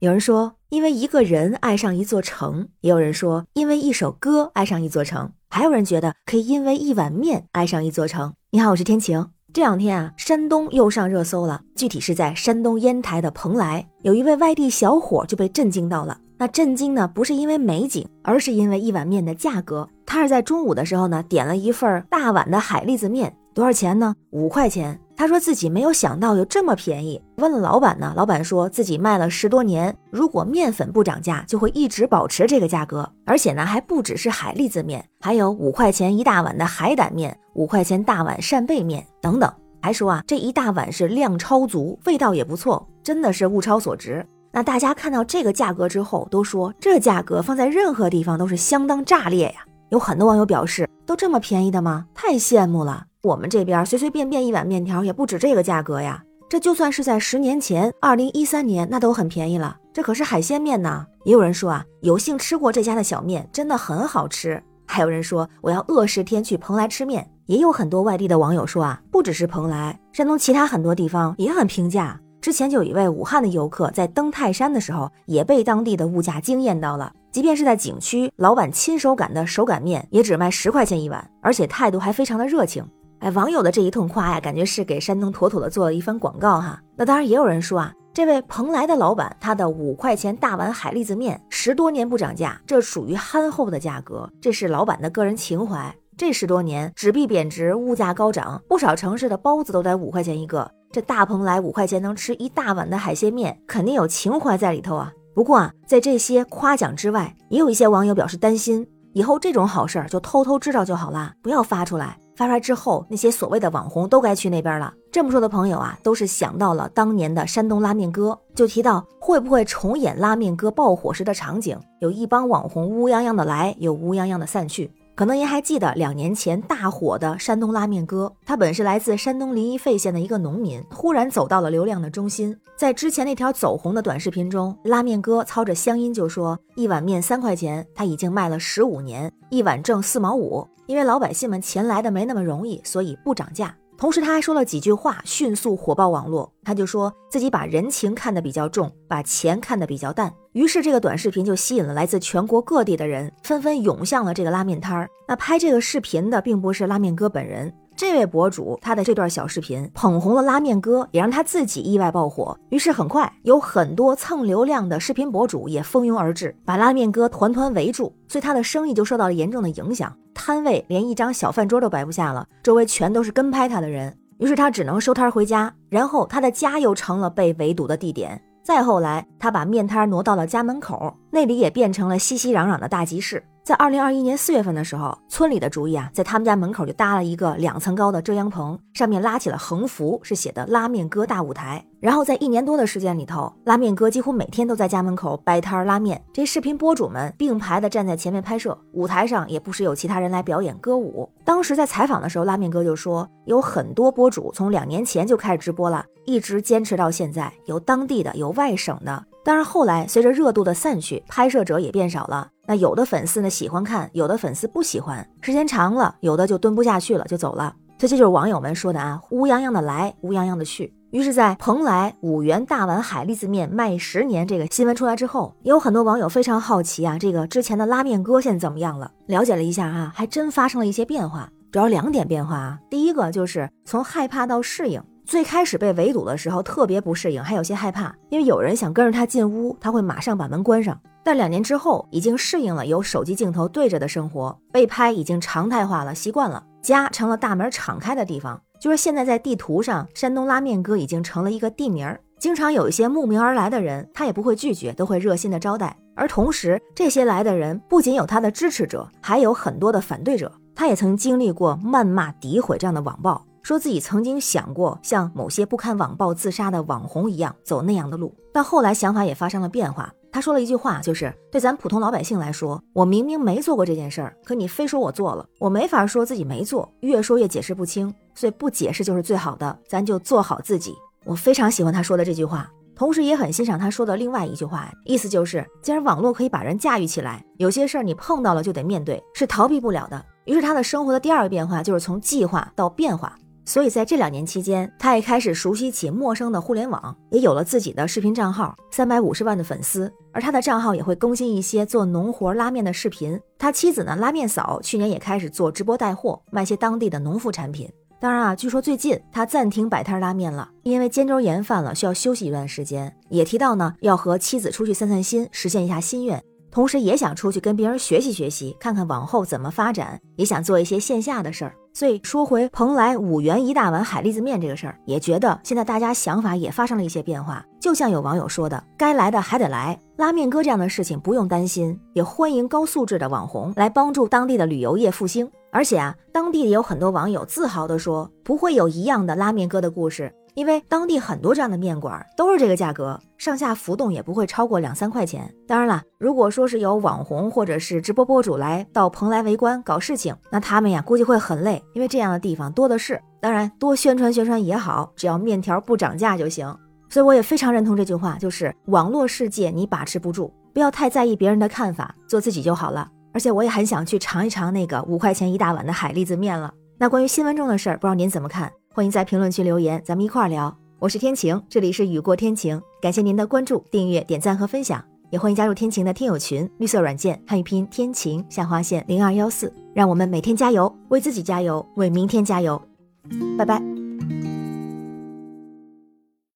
有人说，因为一个人爱上一座城；也有人说，因为一首歌爱上一座城；还有人觉得可以因为一碗面爱上一座城。你好，我是天晴。这两天啊，山东又上热搜了，具体是在山东烟台的蓬莱，有一位外地小伙就被震惊到了。那震惊呢，不是因为美景，而是因为一碗面的价格。他是在中午的时候呢，点了一份大碗的海蛎子面，多少钱呢？五块钱。他说自己没有想到有这么便宜，问了老板呢，老板说自己卖了十多年，如果面粉不涨价，就会一直保持这个价格。而且呢，还不只是海蛎子面，还有五块钱一大碗的海胆面，五块钱大碗扇贝面等等。还说啊，这一大碗是量超足，味道也不错，真的是物超所值。那大家看到这个价格之后，都说这价格放在任何地方都是相当炸裂呀。有很多网友表示，都这么便宜的吗？太羡慕了。我们这边随随便便一碗面条也不止这个价格呀。这就算是在十年前，二零一三年，那都很便宜了。这可是海鲜面呢。也有人说啊，有幸吃过这家的小面，真的很好吃。还有人说，我要饿十天去蓬莱吃面。也有很多外地的网友说啊，不只是蓬莱，山东其他很多地方也很平价。之前就有一位武汉的游客在登泰山的时候，也被当地的物价惊艳到了。即便是在景区，老板亲手擀的手擀面也只卖十块钱一碗，而且态度还非常的热情。哎，网友的这一通夸呀，感觉是给山东妥妥的做了一番广告哈。那当然也有人说啊，这位蓬莱的老板，他的五块钱大碗海蛎子面十多年不涨价，这属于憨厚的价格，这是老板的个人情怀。这十多年纸币贬值，物价高涨，不少城市的包子都得五块钱一个，这大蓬莱五块钱能吃一大碗的海鲜面，肯定有情怀在里头啊。不过啊，在这些夸奖之外，也有一些网友表示担心，以后这种好事儿就偷偷知道就好啦，不要发出来。发出来之后，那些所谓的网红都该去那边了。这么说的朋友啊，都是想到了当年的山东拉面哥，就提到会不会重演拉面哥爆火时的场景，有一帮网红乌泱泱的来，有乌泱泱的散去。可能您还记得两年前大火的山东拉面哥，他本是来自山东临沂费县的一个农民，忽然走到了流量的中心。在之前那条走红的短视频中，拉面哥操着乡音就说：“一碗面三块钱，他已经卖了十五年，一碗挣四毛五。因为老百姓们钱来的没那么容易，所以不涨价。”同时，他还说了几句话，迅速火爆网络。他就说自己把人情看得比较重，把钱看得比较淡。于是，这个短视频就吸引了来自全国各地的人，纷纷涌向了这个拉面摊儿。那拍这个视频的并不是拉面哥本人。这位博主他的这段小视频捧红了拉面哥，也让他自己意外爆火。于是很快有很多蹭流量的视频博主也蜂拥而至，把拉面哥团团围住，所以他的生意就受到了严重的影响，摊位连一张小饭桌都摆不下了，周围全都是跟拍他的人。于是他只能收摊回家，然后他的家又成了被围堵的地点。再后来，他把面摊挪到了家门口，那里也变成了熙熙攘攘的大集市。在二零二一年四月份的时候，村里的主意啊，在他们家门口就搭了一个两层高的遮阳棚，上面拉起了横幅，是写的“拉面哥大舞台”。然后在一年多的时间里头，拉面哥几乎每天都在家门口摆摊拉面，这视频博主们并排的站在前面拍摄，舞台上也不时有其他人来表演歌舞。当时在采访的时候，拉面哥就说，有很多博主从两年前就开始直播了，一直坚持到现在，有当地的，有外省的。当然后来随着热度的散去，拍摄者也变少了。那有的粉丝呢喜欢看，有的粉丝不喜欢，时间长了，有的就蹲不下去了，就走了。所以这就是网友们说的啊，乌泱泱的来，乌泱泱的去。于是，在蓬莱五元大碗海蛎子面卖十年这个新闻出来之后，也有很多网友非常好奇啊，这个之前的拉面哥现在怎么样了？了解了一下啊，还真发生了一些变化，主要两点变化啊。第一个就是从害怕到适应。最开始被围堵的时候特别不适应，还有些害怕，因为有人想跟着他进屋，他会马上把门关上。但两年之后，已经适应了有手机镜头对着的生活，被拍已经常态化了，习惯了，家成了大门敞开的地方。就是现在在地图上，山东拉面哥已经成了一个地名儿，经常有一些慕名而来的人，他也不会拒绝，都会热心的招待。而同时，这些来的人不仅有他的支持者，还有很多的反对者。他也曾经历过谩骂、诋毁这样的网暴。说自己曾经想过像某些不堪网暴自杀的网红一样走那样的路，但后来想法也发生了变化。他说了一句话，就是对咱普通老百姓来说，我明明没做过这件事儿，可你非说我做了，我没法说自己没做，越说越解释不清，所以不解释就是最好的，咱就做好自己。我非常喜欢他说的这句话，同时也很欣赏他说的另外一句话，意思就是，既然网络可以把人驾驭起来，有些事儿你碰到了就得面对，是逃避不了的。于是他的生活的第二个变化就是从计划到变化。所以在这两年期间，他也开始熟悉起陌生的互联网，也有了自己的视频账号，三百五十万的粉丝。而他的账号也会更新一些做农活拉面的视频。他妻子呢，拉面嫂去年也开始做直播带货，卖些当地的农副产品。当然啊，据说最近他暂停摆摊拉面了，因为肩周炎犯了，需要休息一段时间。也提到呢，要和妻子出去散散心，实现一下心愿，同时也想出去跟别人学习学习，看看往后怎么发展，也想做一些线下的事儿。所以说回蓬莱五元一大碗海蛎子面这个事儿，也觉得现在大家想法也发生了一些变化。就像有网友说的，该来的还得来，拉面哥这样的事情不用担心，也欢迎高素质的网红来帮助当地的旅游业复兴。而且啊，当地也有很多网友自豪地说，不会有一样的拉面哥的故事，因为当地很多这样的面馆都是这个价格，上下浮动也不会超过两三块钱。当然了，如果说是有网红或者是直播博主来到蓬莱围观搞事情，那他们呀估计会很累，因为这样的地方多的是。当然，多宣传宣传也好，只要面条不涨价就行。所以我也非常认同这句话，就是网络世界你把持不住，不要太在意别人的看法，做自己就好了。而且我也很想去尝一尝那个五块钱一大碗的海蛎子面了。那关于新闻中的事儿，不知道您怎么看？欢迎在评论区留言，咱们一块儿聊。我是天晴，这里是雨过天晴，感谢您的关注、订阅、点赞和分享，也欢迎加入天晴的听友群，绿色软件汉语拼天晴下划线零二幺四，让我们每天加油，为自己加油，为明天加油。拜拜。